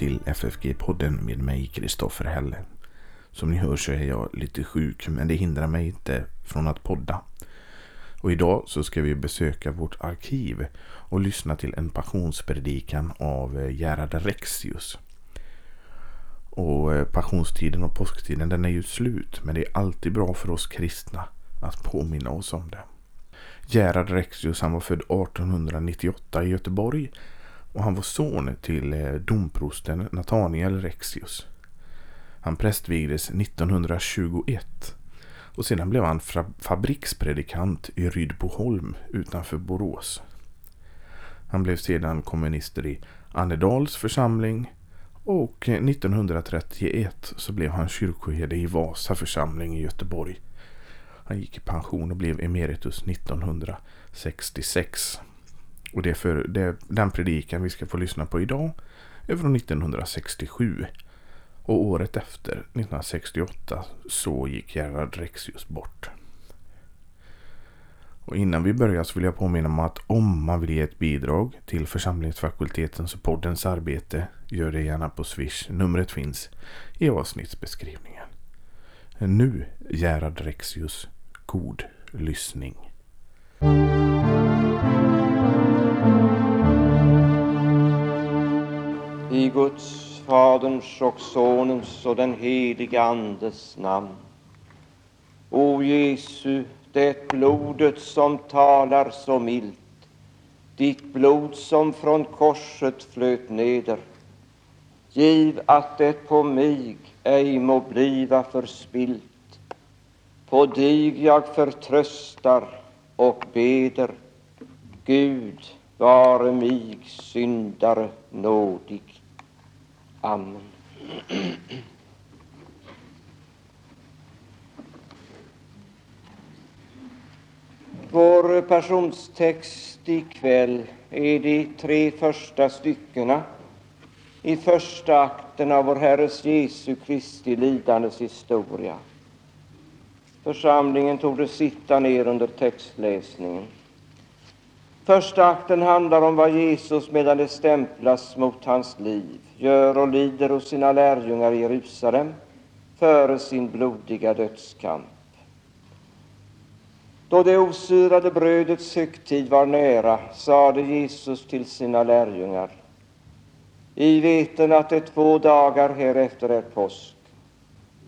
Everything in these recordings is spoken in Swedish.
till FFG-podden med mig Kristoffer Helle. Som ni hör så är jag lite sjuk men det hindrar mig inte från att podda. Och idag så ska vi besöka vårt arkiv och lyssna till en passionspredikan av eh, Gerhard Rexius. Och eh, passionstiden och påsktiden den är ju slut men det är alltid bra för oss kristna att påminna oss om det. Gerhard Rexius han var född 1898 i Göteborg och han var son till eh, domprosten Nathaniel Rexius. Han prästvigdes 1921 och sedan blev han fabrikspredikant i Rydboholm utanför Borås. Han blev sedan kommunister i Annedals församling och 1931 så blev han kyrkoherde i Vasa församling i Göteborg. Han gick i pension och blev emeritus 1966. Och det är för det, den predikan vi ska få lyssna på idag är från 1967. Och året efter, 1968, så gick Gerhard Rexius bort. Och innan vi börjar så vill jag påminna om att om man vill ge ett bidrag till församlingsfakultetens och poddens arbete, gör det gärna på Swish. Numret finns i avsnittsbeskrivningen. Nu, Gerhard Rexius, god lyssning. I Guds, Faderns och Sonens och den helige Andes namn. O Jesu, det blodet som talar så milt, ditt blod som från korset flöt neder. Giv att det på mig ej må bliva förspilt. På dig jag förtröstar och beder. Gud, vare mig syndare nådig. Amen. Vår passionstext ikväll är de tre första styckena i första akten av vår Herres Jesu Kristi lidandes historia. Församlingen torde sitta ner under textläsningen. Första akten handlar om vad Jesus, medan det stämplas mot hans liv, gör och lider hos sina lärjungar i Jerusalem före sin blodiga dödskamp. Då det osyrade brödets högtid var nära sade Jesus till sina lärjungar i veten att det två dagar härefter är påsk.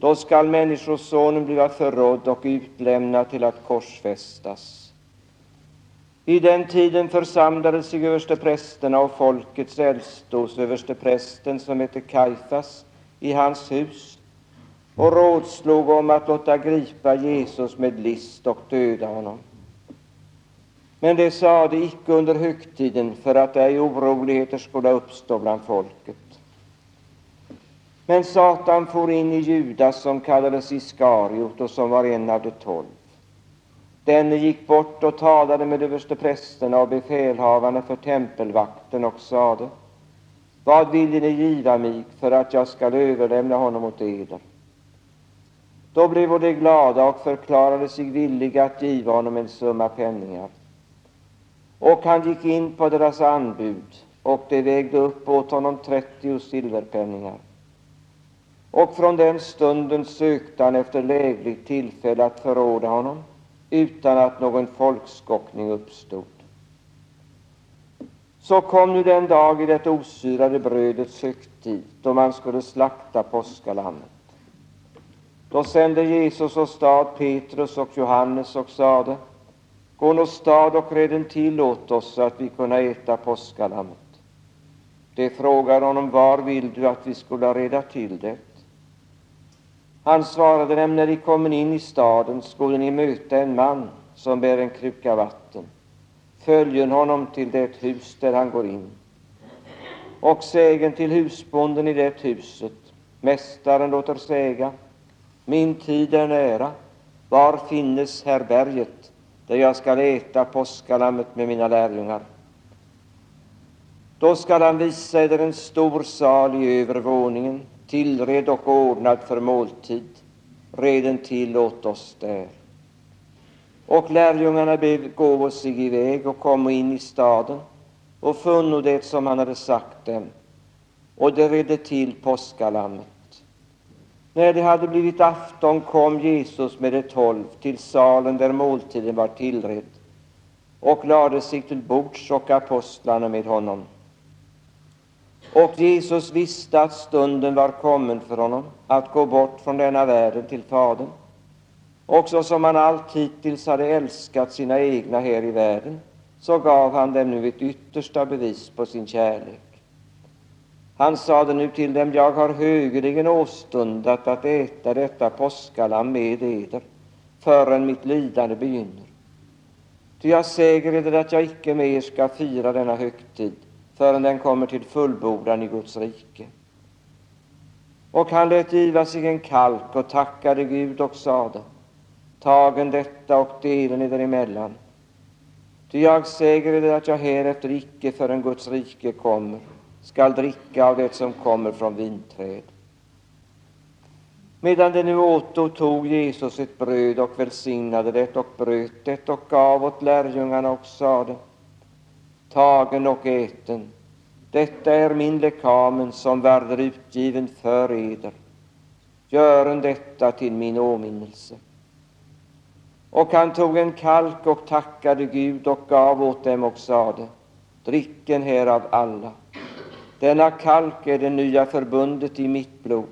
Då skall Människosonen bliva förrådd och utlämnad till att korsfästas. I den tiden församlade sig översteprästerna och folkets äldste hos översteprästen som hette Kaifas i hans hus och rådslog om att låta gripa Jesus med list och döda honom. Men det sade icke under högtiden för att ej oroligheter skulle uppstå bland folket. Men Satan for in i Judas som kallades Iskariot och som var en av de tolv. Denne gick bort och talade med översteprästerna och befälhavarna för tempelvakten och sade Vad vill ni giva mig för att jag skall överlämna honom åt eder? Då blev de glada och förklarade sig villiga att giva honom en summa penningar. Och han gick in på deras anbud, och de vägde upp åt honom trettio silverpenningar. Och från den stunden sökte han efter lägligt tillfälle att förråda honom utan att någon folkskockning uppstod. Så kom nu den dag i det osyrade brödets högtid då man skulle slakta påskalammet. Då sände Jesus åstad Petrus och Johannes och sade Gå åstad stad och reden till åt oss så att vi kunna äta påskalammet. De frågade honom, var vill du att vi skulle reda till det? Han svarade dem, när de kommer in i staden skulle ni möta en man som bär en kruka vatten. Följen honom till det hus där han går in. Och sägen till husbonden i det huset. Mästaren låter säga, min tid är nära. Var finnes berget där jag skall äta påskalammet med mina lärjungar? Då skall han visa eder en stor sal i övervåningen tillredd och ordnad för måltid. Reden till åt oss där. Och lärjungarna begåvo sig iväg och kom in i staden och funno det som han hade sagt dem. och de redde till påskalammet. När det hade blivit afton kom Jesus med de tolv till salen där måltiden var tillredd och lade sig till bords och apostlarna med honom. Och Jesus visste att stunden var kommen för honom att gå bort från denna världen till Fadern. Och så som han allt hittills hade älskat sina egna här i världen, så gav han dem nu ett yttersta bevis på sin kärlek. Han sade nu till dem, jag har högeligen åstundat att äta detta påskalamm med eder, förrän mitt lidande begynner. Ty jag säger eder att jag icke mer skall fira denna högtid, förrän den kommer till fullbordan i Guds rike. Och han lät giva sig en kalk och tackade Gud och sade, tagen detta och delen eder emellan. Ty jag säger eder att jag härefter icke förrän Guds rike kommer skall dricka av det som kommer från vinträd. Medan de nu åtog tog Jesus ett bröd och välsignade det och bröt det och gav åt lärjungarna och sade Tagen och äten, detta är min lekamen som varder utgiven för eder. Gören detta till min åminnelse. Och han tog en kalk och tackade Gud och gav åt dem och sade Dricken härav alla. Denna kalk är det nya förbundet i mitt blod,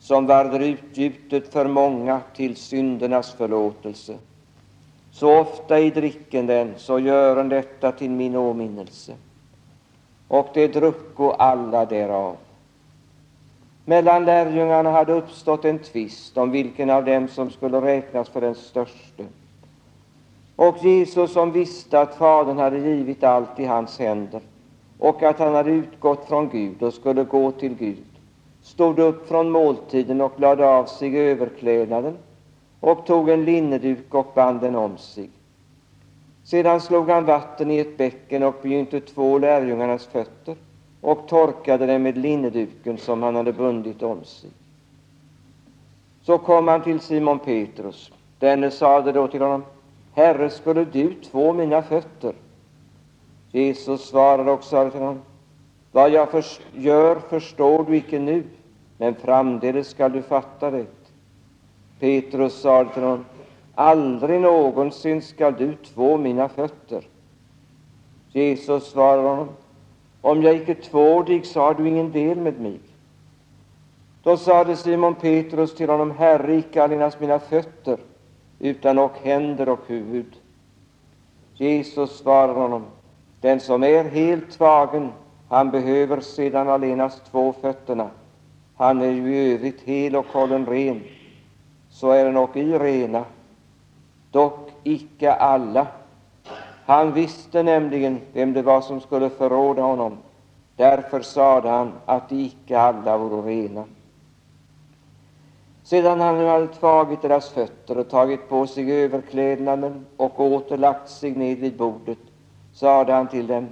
som varder utgjutet för många till syndernas förlåtelse. Så ofta i dricken den, så gören detta till min åminnelse. Och det drucko alla därav. Mellan lärjungarna hade uppstått en tvist om vilken av dem som skulle räknas för den störste. Och Jesus, som visste att Fadern hade givit allt i hans händer, och att han hade utgått från Gud och skulle gå till Gud, stod upp från måltiden och lade av sig överklädnaden och tog en linneduk och band den om sig. Sedan slog han vatten i ett bäcken och begynte två lärjungarnas fötter och torkade dem med linneduken som han hade bundit om sig. Så kom han till Simon Petrus. Denne sade då till honom, Herre, skulle du två mina fötter? Jesus svarade och sade till honom, vad jag gör förstår du icke nu, men framdeles skall du fatta det. Petrus sade till honom, aldrig någonsin skall du två mina fötter. Jesus svarade honom, om jag icke tvår dig, så har du ingen del med mig. Då sade Simon Petrus till honom, Herre, icke allenast mina fötter, utan och händer och huvud. Jesus svarade honom, den som är helt tvagen, han behöver sedan allenast två fötterna. Han är ju i övrigt hel och hållen ren. Så är den och i rena, dock icke alla. Han visste nämligen vem det var som skulle förråda honom. Därför sade han att de icke alla vore rena. Sedan han nu hade tagit deras fötter och tagit på sig överklädnaden och åter lagt sig ned vid bordet, sade han till dem,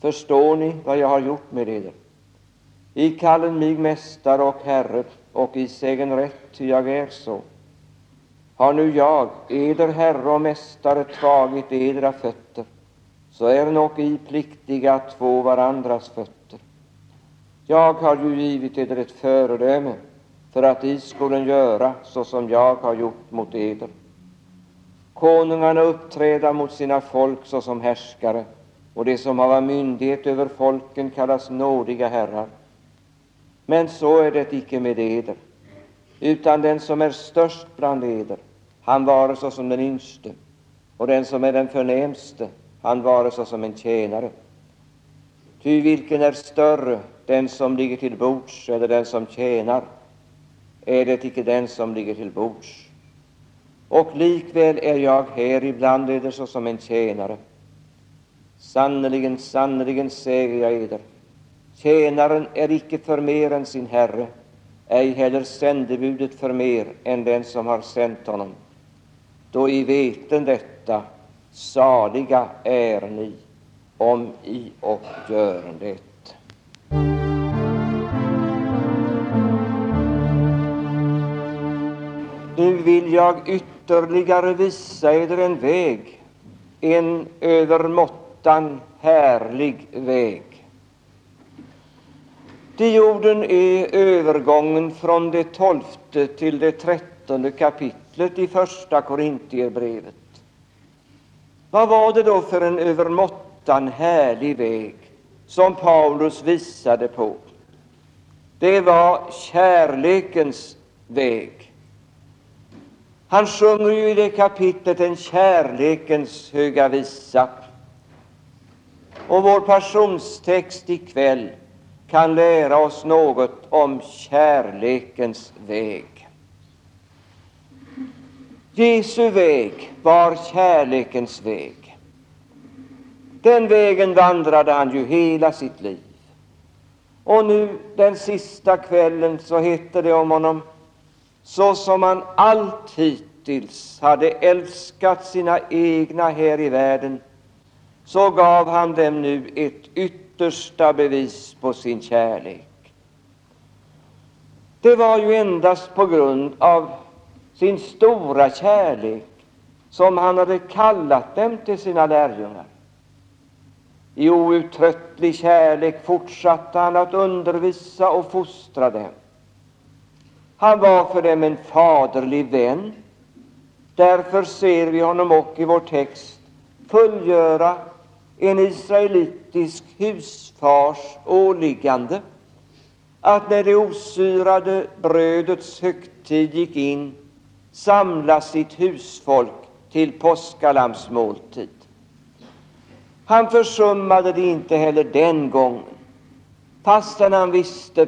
förstår ni vad jag har gjort med eder? I kallen mig mästare och herre och i sägen rätt, ty jag är så. Har nu jag, eder herre och mästare, tagit edra fötter, så är nog i pliktiga att två varandras fötter. Jag har ju givit eder ett föredöme för att I skolen göra så som jag har gjort mot eder. Konungarna uppträda mot sina folk såsom härskare, och de som hava myndighet över folken kallas nådiga herrar. Men så är det icke med eder, utan den som är störst bland eder, han vare såsom den yngste, och den som är den förnämste, han vare såsom en tjänare. Ty vilken är större, den som ligger till bords eller den som tjänar? Är det icke den som ligger till bords? och likväl är jag här ibland eder såsom en tjänare. Sannerligen, sannerligen säger jag eder, tjänaren är icke för mer än sin herre, ej heller sändebudet för mer än den som har sänt honom. Då i veten detta, saliga är ni, om i och gören det. Nu vill jag ytterligare ytterligare visa eder en väg, en övermåttan härlig väg. Till jorden är övergången från det tolfte till det trettonde kapitlet i första Korintierbrevet. Vad var det då för en övermåttan härlig väg som Paulus visade på? Det var kärlekens väg. Han sjunger ju i det kapitlet en kärlekens höga visa. Och vår passionstext ikväll kan lära oss något om kärlekens väg. Jesu väg var kärlekens väg. Den vägen vandrade han ju hela sitt liv. Och nu den sista kvällen så hette det om honom så som han allt hittills hade älskat sina egna här i världen så gav han dem nu ett yttersta bevis på sin kärlek. Det var ju endast på grund av sin stora kärlek som han hade kallat dem till sina lärjungar. I outtröttlig kärlek fortsatte han att undervisa och fostra dem. Han var för dem en faderlig vän. Därför ser vi honom också i vår text fullgöra en israelitisk husfars åliggande att när det osyrade brödets högtid gick in samla sitt husfolk till påskalammsmåltid. Han försummade det inte heller den gången, fastän han visste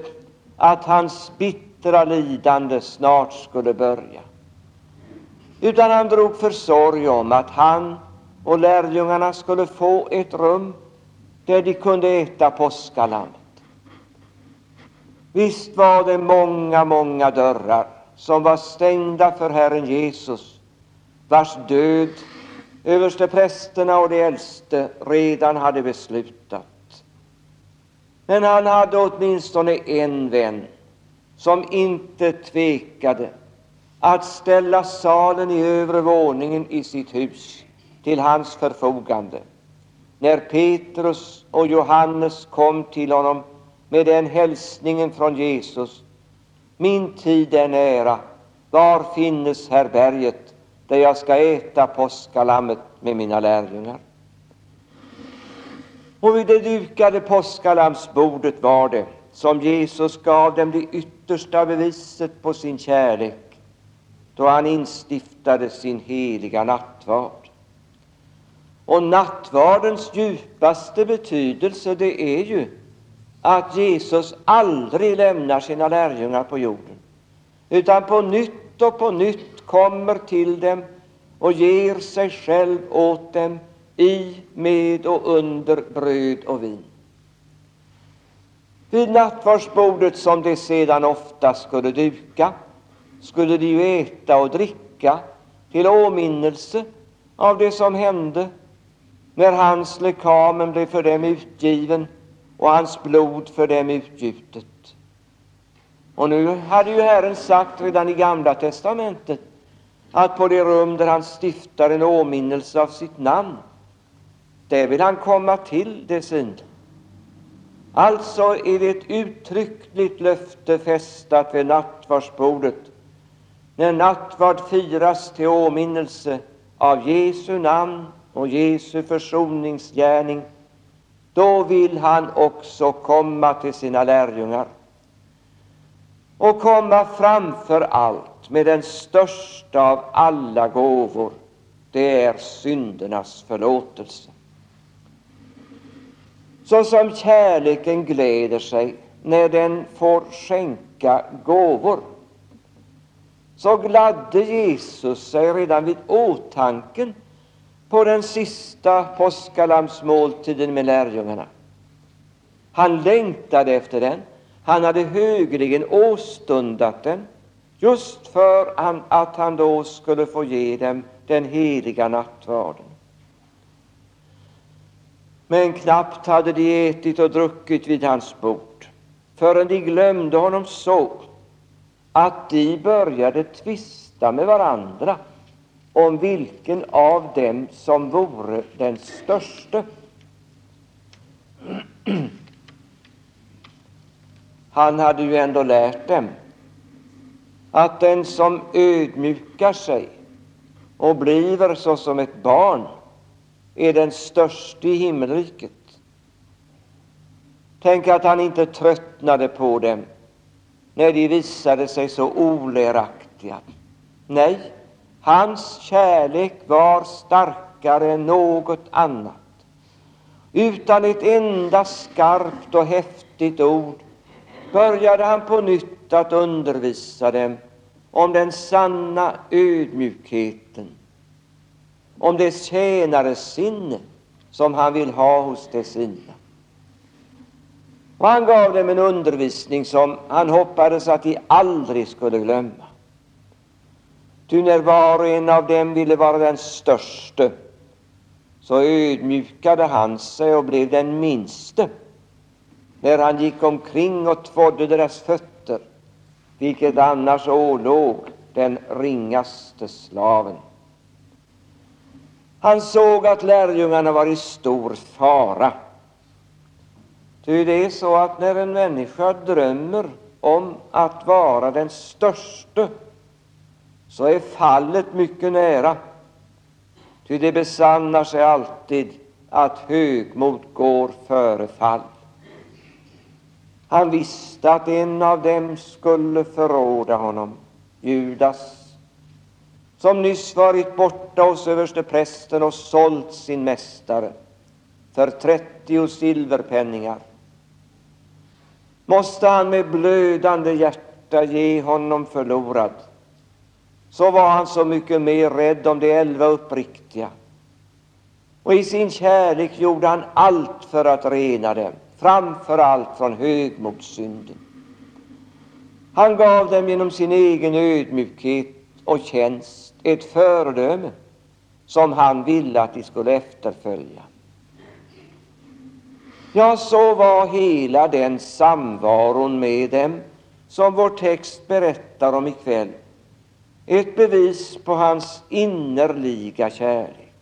att hans bittra lidande snart skulle börja. Utan han drog försorg om att han och lärjungarna skulle få ett rum där de kunde äta påskalammet. Visst var det många, många dörrar som var stängda för Herren Jesus, vars död översteprästerna och de äldste redan hade beslutat. Men han hade åtminstone en vän som inte tvekade att ställa salen i övre våningen i sitt hus till hans förfogande när Petrus och Johannes kom till honom med den hälsningen från Jesus min tid är nära. Var finnes berget där jag ska äta påskalammet med mina lärjungar? Och vid det dukade påskalammsbordet var det som Jesus gav dem det yttersta beviset på sin kärlek då han instiftade sin heliga nattvard. Och nattvardens djupaste betydelse det är ju att Jesus aldrig lämnar sina lärjungar på jorden, utan på nytt och på nytt kommer till dem och ger sig själv åt dem i, med och under bröd och vin. Vid nattvardsbordet, som de sedan ofta skulle duka, skulle de ju äta och dricka till åminnelse av det som hände när hans lekamen blev för dem utgiven och hans blod för dem utgjutet. Och nu hade ju Herren sagt redan i Gamla testamentet att på det rum där han stiftar en åminnelse av sitt namn, där vill han komma till det sina. Alltså är det ett uttryckligt löfte fästat vid nattvardsbordet, när nattvard firas till åminnelse av Jesu namn och Jesu försoningsgärning då vill han också komma till sina lärjungar och komma framför allt med den största av alla gåvor, det är syndernas förlåtelse. Så som kärleken gläder sig när den får skänka gåvor, så gladde Jesus sig redan vid åtanken på den sista påskalammsmåltiden med lärjungarna. Han längtade efter den. Han hade högligen åstundat den just för att han då skulle få ge dem den heliga nattvarden. Men knappt hade de ätit och druckit vid hans bord förrän de glömde honom så att de började tvista med varandra om vilken av dem som vore den störste. han hade ju ändå lärt dem att den som ödmjukar sig och bliver såsom ett barn är den störste i himmelriket. Tänk att han inte tröttnade på dem när de visade sig så oläraktiga. Nej, hans kärlek var starkare än något annat. Utan ett enda skarpt och häftigt ord började han på nytt att undervisa dem om den sanna ödmjukheten, om det tjänaresinne som han vill ha hos de sina. Och han gav dem en undervisning som han hoppades att de aldrig skulle glömma. Ty när var och en av dem ville vara den störste, så ödmjukade han sig och blev den minste när han gick omkring och tvådde deras fötter, vilket annars ålåg den ringaste slaven. Han såg att lärjungarna var i stor fara. Ty det är så att när en människa drömmer om att vara den störste, så är fallet mycket nära. Ty det besannar sig alltid att högmod går före fall. Han visste att en av dem skulle förråda honom, Judas, som nyss varit borta hos översteprästen och sålt sin mästare för trettio silverpenningar. Måste han med blödande hjärta ge honom förlorad, så var han så mycket mer rädd om de elva uppriktiga. Och i sin kärlek gjorde han allt för att rena dem framför allt från högmodssynden. Han gav dem genom sin egen ödmjukhet och tjänst ett föredöme som han ville att de skulle efterfölja. Ja, så var hela den samvaron med dem som vår text berättar om ikväll ett bevis på hans innerliga kärlek.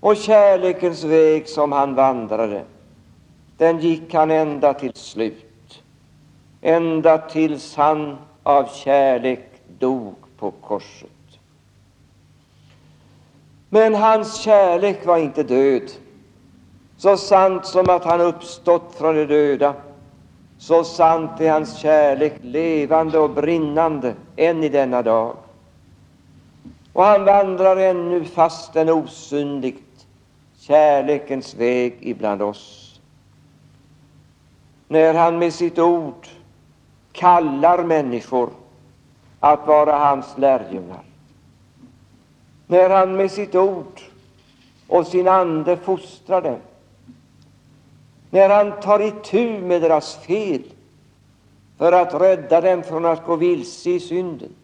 Och kärlekens väg som han vandrade den gick han ända till slut, ända tills han av kärlek dog på korset. Men hans kärlek var inte död. Så sant som att han uppstått från de döda, så sant är hans kärlek levande och brinnande än i denna dag. Och han vandrar ännu fastän osynligt kärlekens väg ibland oss när han med sitt ord kallar människor att vara hans lärjungar. När han med sitt ord och sin ande fostrar dem. När han tar itu med deras fel för att rädda dem från att gå vilse i synden.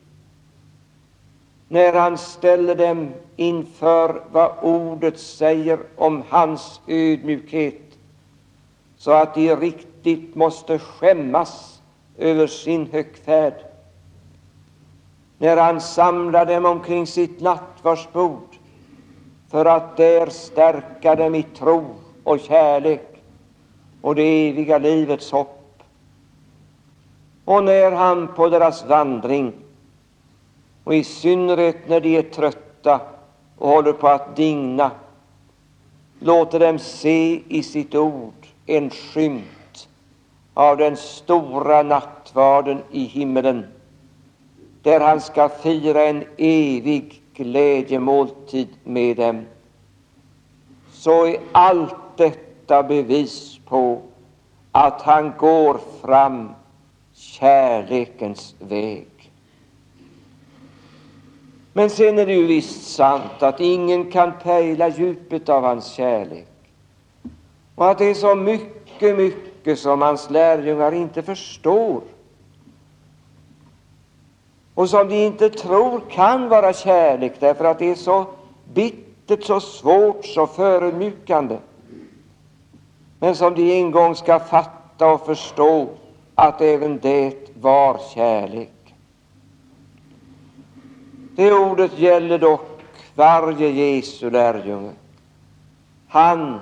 När han ställer dem inför vad ordet säger om hans ödmjukhet så att de riktigt måste skämmas över sin högfärd. När han samlar dem omkring sitt nattvardsbord för att där stärka dem i tro och kärlek och det eviga livets hopp. Och när han på deras vandring, och i synnerhet när de är trötta och håller på att digna, låter dem se i sitt ord en skymt av den stora nattvarden i himmelen, där han ska fira en evig glädjemåltid med dem, så är allt detta bevis på att han går fram kärlekens väg. Men sen är det ju visst sant att ingen kan pejla djupet av hans kärlek och att det är så mycket, mycket som hans lärjungar inte förstår och som de inte tror kan vara kärlek därför att det är så bittert, så svårt, så förödmjukande. Men som de en gång ska fatta och förstå att även det var kärlek. Det ordet gäller dock varje Jesu lärjunge. Han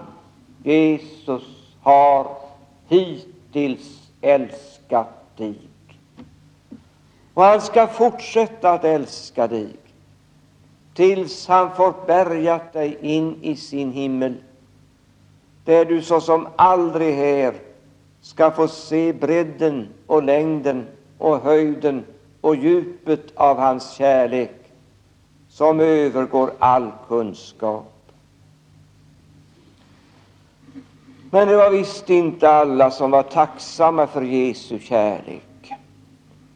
Jesus har hittills älskat dig. Och han ska fortsätta att älska dig tills han får bärgat dig in i sin himmel, där du såsom aldrig här ska få se bredden och längden och höjden och djupet av hans kärlek som övergår all kunskap. Men det var visst inte alla som var tacksamma för Jesu kärlek.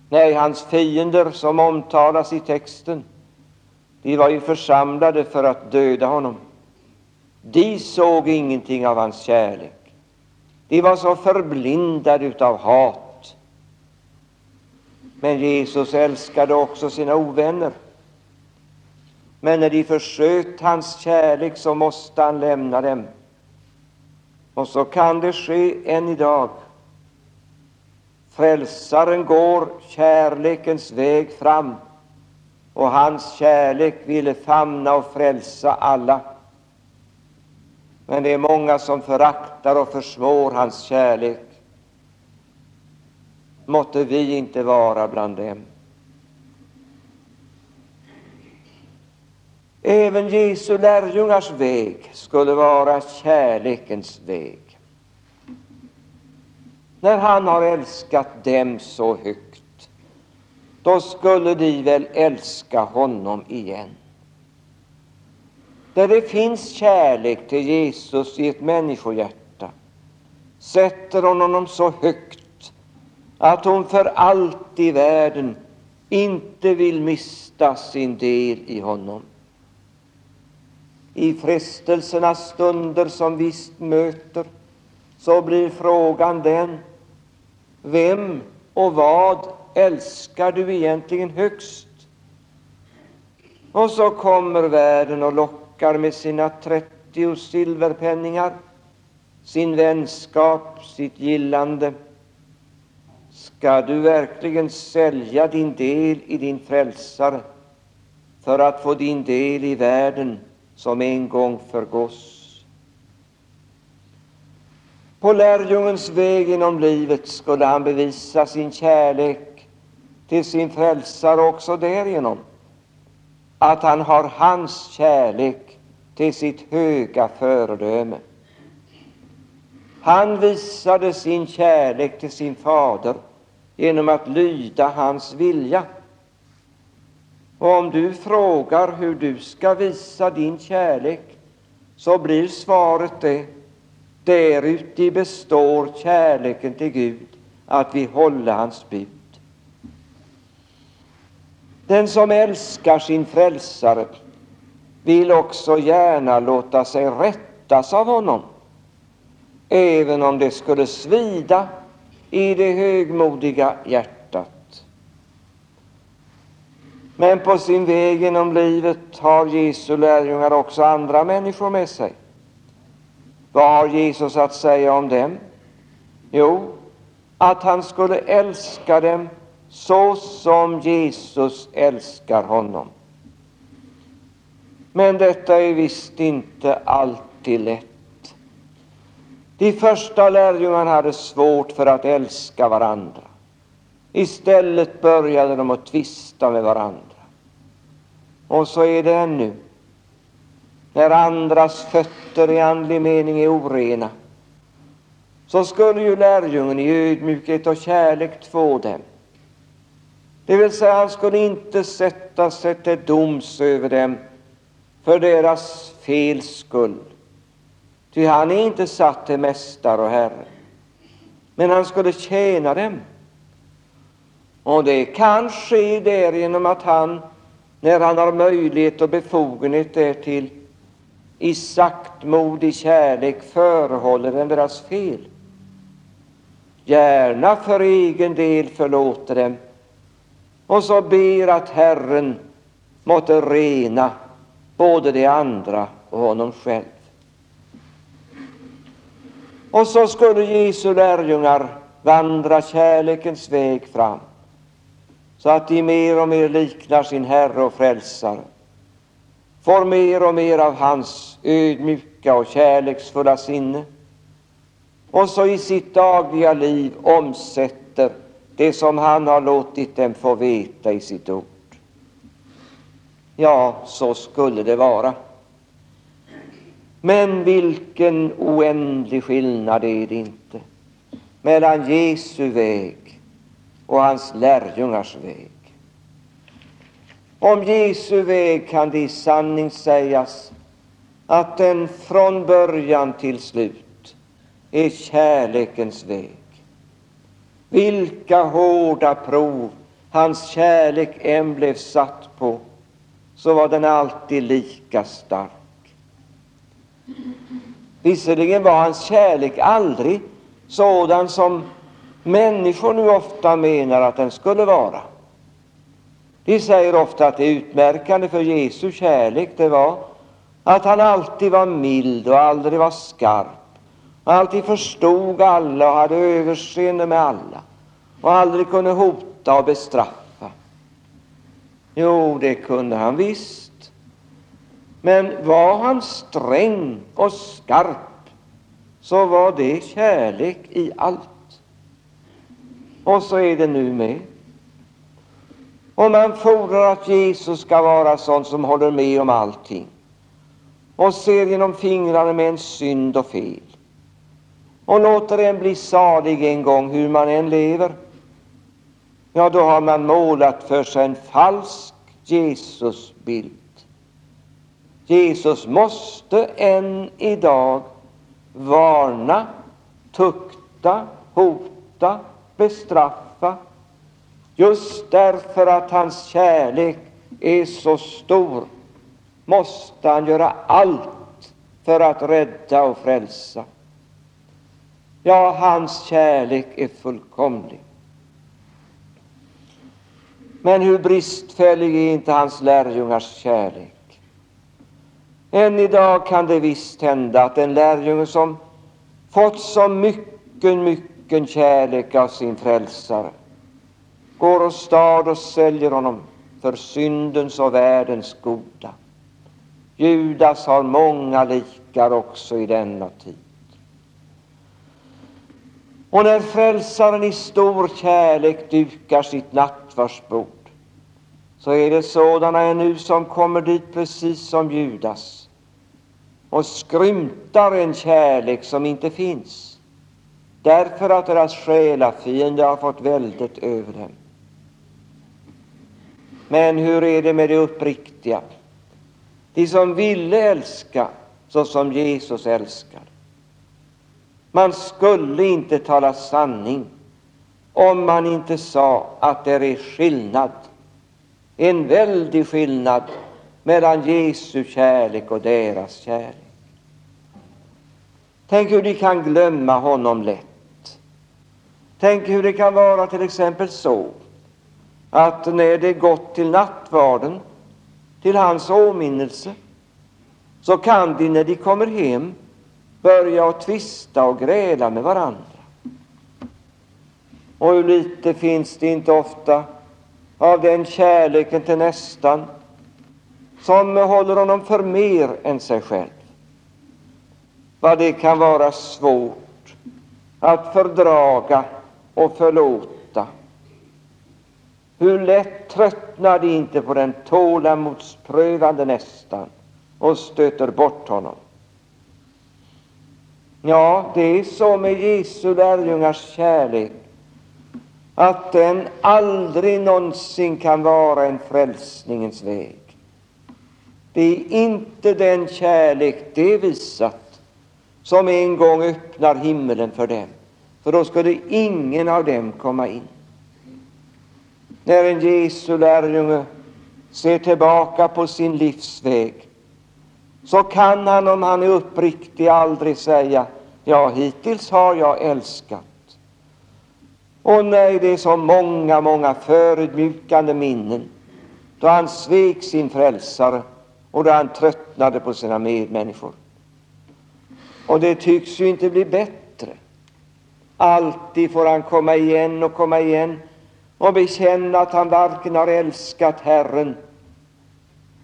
Nej, hans fiender, som omtalas i texten, de var ju församlade för att döda honom. De såg ingenting av hans kärlek. De var så förblindade utav hat. Men Jesus älskade också sina ovänner. Men när de försköt hans kärlek så måste han lämna dem. Och så kan det ske än idag. Frälsaren går kärlekens väg fram och hans kärlek ville famna och frälsa alla. Men det är många som föraktar och försvår hans kärlek. Måtte vi inte vara bland dem. Även Jesu lärjungars väg skulle vara kärlekens väg. När han har älskat dem så högt, då skulle de väl älska honom igen. Där det finns kärlek till Jesus i ett människohjärta sätter hon honom så högt att hon för allt i världen inte vill mista sin del i honom i frestelsernas stunder som vi möter, så blir frågan den, vem och vad älskar du egentligen högst? Och så kommer världen och lockar med sina trettio silverpenningar, sin vänskap, sitt gillande. Ska du verkligen sälja din del i din frälsare för att få din del i världen som en gång förgås. På lärjungens väg genom livet skulle han bevisa sin kärlek till sin frälsare också därigenom att han har hans kärlek till sitt höga föredöme. Han visade sin kärlek till sin fader genom att lyda hans vilja och om du frågar hur du ska visa din kärlek, så blir svaret det. Däruti består kärleken till Gud, att vi håller hans bud. Den som älskar sin frälsare vill också gärna låta sig rättas av honom, även om det skulle svida i det högmodiga hjärtat. Men på sin väg genom livet har Jesu lärjungar också andra människor med sig. Vad har Jesus att säga om dem? Jo, att han skulle älska dem så som Jesus älskar honom. Men detta är visst inte alltid lätt. De första lärjungarna hade svårt för att älska varandra. Istället började de att tvista med varandra. Och så är det ännu. När andras fötter i andlig mening är orena, så skulle ju lärjungen i ödmjukhet och kärlek två dem. Det vill säga, han skulle inte sätta sig till doms över dem för deras fel skull. Ty han är inte satt till mästare och herre. Men han skulle tjäna dem. Och det kan ske därigenom att han när han har möjlighet och befogenhet därtill, i saktmodig kärlek förehåller dem deras fel. Gärna för egen del förlåter dem och så ber att Herren måtte rena både de andra och honom själv. Och så skulle Jesu lärjungar vandra kärlekens väg fram så att de mer och mer liknar sin Herre och Frälsare, får mer och mer av hans ödmjuka och kärleksfulla sinne, och så i sitt dagliga liv omsätter det som han har låtit dem få veta i sitt ord. Ja, så skulle det vara. Men vilken oändlig skillnad är det inte mellan Jesu väg och hans lärjungars väg. Om Jesu väg kan det i sanning sägas att den från början till slut är kärlekens väg. Vilka hårda prov hans kärlek än blev satt på, så var den alltid lika stark. Visserligen var hans kärlek aldrig sådan som människor nu ofta menar att den skulle vara. De säger ofta att det utmärkande för Jesu kärlek det var att han alltid var mild och aldrig var skarp, alltid förstod alla och hade överseende med alla och aldrig kunde hota och bestraffa. Jo, det kunde han visst. Men var han sträng och skarp, så var det kärlek i allt. Och så är det nu med. Och man fordrar att Jesus ska vara sån som håller med om allting och ser genom fingrarna med en synd och fel och låter en bli salig en gång, hur man än lever. Ja, då har man målat för sig en falsk Jesusbild. Jesus måste än idag varna, tukta, hota, bestraffa just därför att hans kärlek är så stor måste han göra allt för att rädda och frälsa. Ja, hans kärlek är fullkomlig. Men hur bristfällig är inte hans lärjungars kärlek? Än idag kan det visst hända att en lärjunge som fått så mycket, mycket kärlek av sin frälsare går och stad och säljer honom för syndens och världens goda. Judas har många likar också i denna tid. Och när frälsaren i stor kärlek dukar sitt nattvardsbord så är det sådana ännu som kommer dit precis som Judas och skrymtar en kärlek som inte finns därför att deras själafiende har fått väldet över dem. Men hur är det med det uppriktiga? De som ville älska så som Jesus älskar. Man skulle inte tala sanning om man inte sa att det är skillnad, en väldig skillnad mellan Jesu kärlek och deras kärlek. Tänk hur de kan glömma honom lätt. Tänk hur det kan vara till exempel så att när det gått till nattvarden, till hans åminnelse, så kan de när de kommer hem börja att tvista och gräla med varandra. Och hur lite finns det inte ofta av den kärleken till nästan som håller honom för mer än sig själv. Vad det kan vara svårt att fördraga och förlåta. Hur lätt tröttnar de inte på den tålamodsprövande nästan och stöter bort honom. Ja, det är så med Jesu lärjungars kärlek att den aldrig någonsin kan vara en frälsningens väg. Det är inte den kärlek det visat som en gång öppnar himmelen för dem, för då skulle ingen av dem komma in. När en Jesu lärjunge ser tillbaka på sin livsväg så kan han, om han är uppriktig, aldrig säga ja, hittills har jag älskat. Och nej, det är så många, många förödmjukande minnen då han svek sin frälsare och då han tröttnade på sina medmänniskor. Och det tycks ju inte bli bättre. Alltid får han komma igen och komma igen och bekänna att han varken har älskat Herren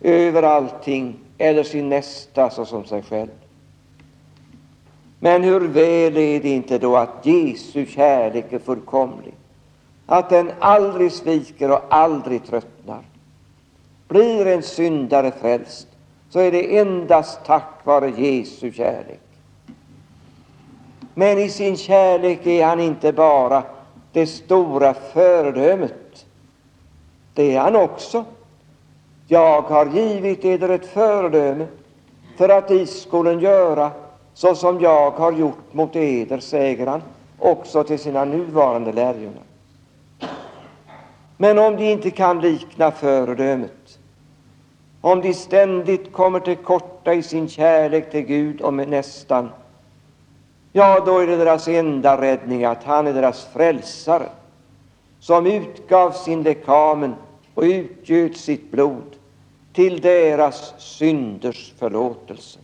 över allting eller sin nästa såsom sig själv. Men hur väl är det inte då att Jesu kärlek är fullkomlig, att den aldrig sviker och aldrig tröttnar. Blir en syndare frälst, så är det endast tack vare Jesu kärlek. Men i sin kärlek är han inte bara det stora föredömet. Det är han också. Jag har givit eder ett föredöme för att I skolen göra så som jag har gjort mot eder, säger han också till sina nuvarande lärjungar. Men om de inte kan likna föredömet, om de ständigt kommer till korta i sin kärlek till Gud och med nästan, ja, då är det deras enda räddning att han är deras frälsare, som utgav sin lekamen och utgjöt sitt blod till deras synders förlåtelse.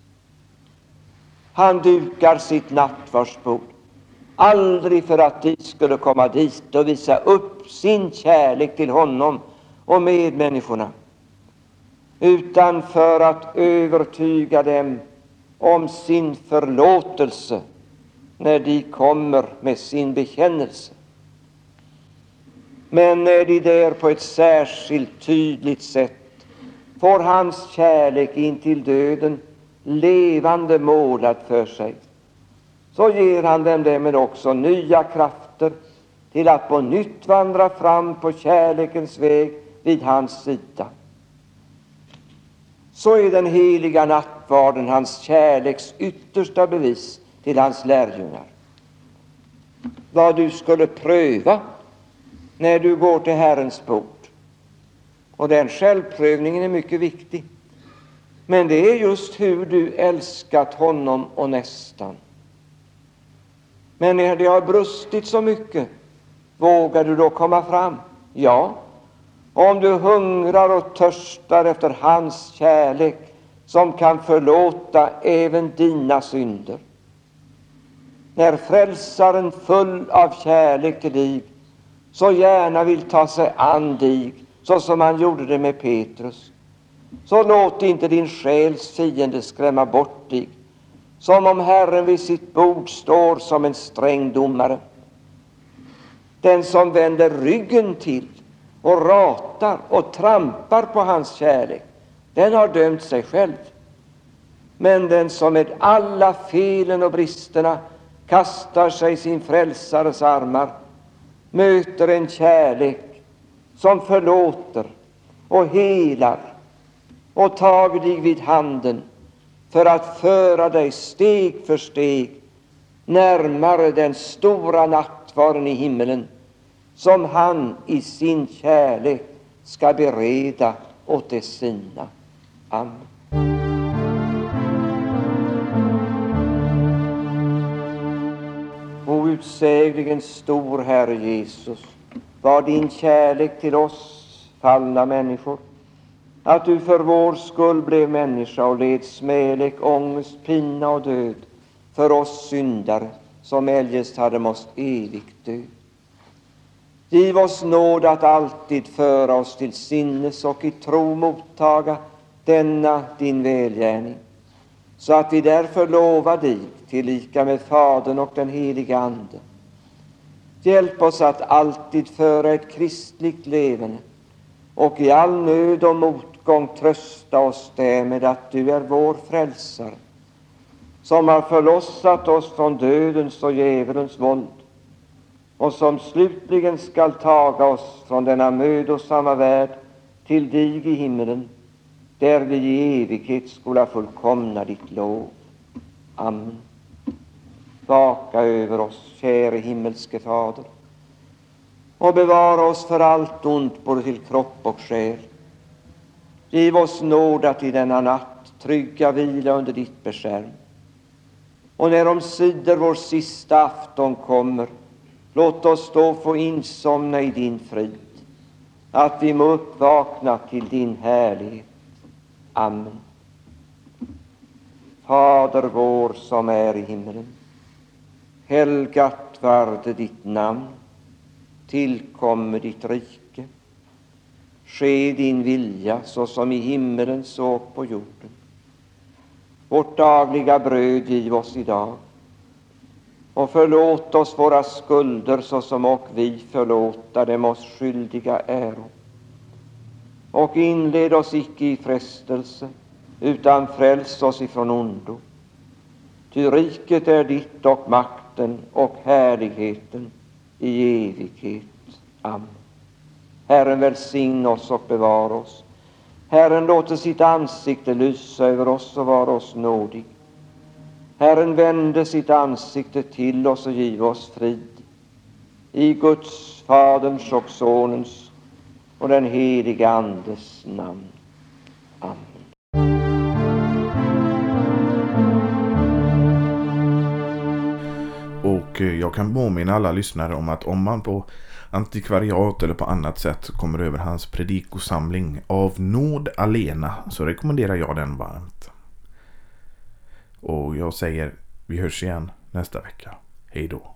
Han dukar sitt nattvardsbord, aldrig för att de skulle komma dit och visa upp sin kärlek till honom och medmänniskorna, utan för att övertyga dem om sin förlåtelse när de kommer med sin bekännelse. Men när de där på ett särskilt tydligt sätt får hans kärlek in till döden levande målad för sig, så ger han dem därmed också nya krafter till att på nytt vandra fram på kärlekens väg vid hans sida. Så är den heliga nattvarden hans kärleks yttersta bevis till hans lärjungar. Vad du skulle pröva när du går till Herrens bord. Och den självprövningen är mycket viktig. Men det är just hur du älskat honom och nästan. Men när det har brustit så mycket, vågar du då komma fram? Ja, om du hungrar och törstar efter hans kärlek som kan förlåta även dina synder. När Frälsaren full av kärlek till dig så gärna vill ta sig an dig så som han gjorde det med Petrus, så låt inte din själs fiende skrämma bort dig, som om Herren vid sitt bord står som en sträng domare. Den som vänder ryggen till och ratar och trampar på hans kärlek, den har dömt sig själv. Men den som med alla felen och bristerna kastar sig i sin frälsares armar möter en kärlek som förlåter och helar och tager dig vid handen för att föra dig steg för steg närmare den stora nattvarden i himmelen som han i sin kärlek ska bereda åt de sina. Amen. Outsägligen stor, Herre Jesus, var din kärlek till oss fallna människor att du för vår skull blev människa och led smälek, ångest, pina och död för oss syndare som eljest hade måst evigt dö. Giv oss nåd att alltid föra oss till sinnes och i tro mottaga denna din välgärning, så att vi därför lovar dig tillika med Fadern och den helige Ande. Hjälp oss att alltid föra ett kristligt leverne och i all nöd och motgång trösta oss därmed att du är vår frälsare, som har förlossat oss från dödens och djävulens våld och som slutligen skall taga oss från denna mödosamma värld till dig i himmelen, där vi i evighet skola fullkomna ditt lov. Amen. Vaka över oss, käre himmelske Fader och bevara oss för allt ont både till kropp och själ. Giv oss nåd att i denna natt trygga vila under ditt beskärm. Och när omsider vår sista afton kommer, låt oss då få insomna i din frid, att vi må uppvakna till din härlighet. Amen. Fader vår som är i himmelen. Helgat varde ditt namn tillkomme ditt rike. Ske din vilja såsom i himmelen så på jorden. Vårt dagliga bröd giv oss idag Och förlåt oss våra skulder såsom och vi förlåta dem oss skyldiga äro. Och inled oss icke i frestelse, utan fräls oss ifrån ondo. Ty riket är ditt och makten och härligheten i evighet. Amen. Herren välsigne oss och bevara oss. Herren låter sitt ansikte lysa över oss och vara oss nådig. Herren vände sitt ansikte till oss och giv oss frid. I Guds, Faderns och Sonens och den helige Andes namn. Amen. Och eh, jag kan påminna alla lyssnare om att om man på antikvariat eller på annat sätt kommer över hans predikosamling av nåd alena så rekommenderar jag den varmt. Och jag säger vi hörs igen nästa vecka. Hej då.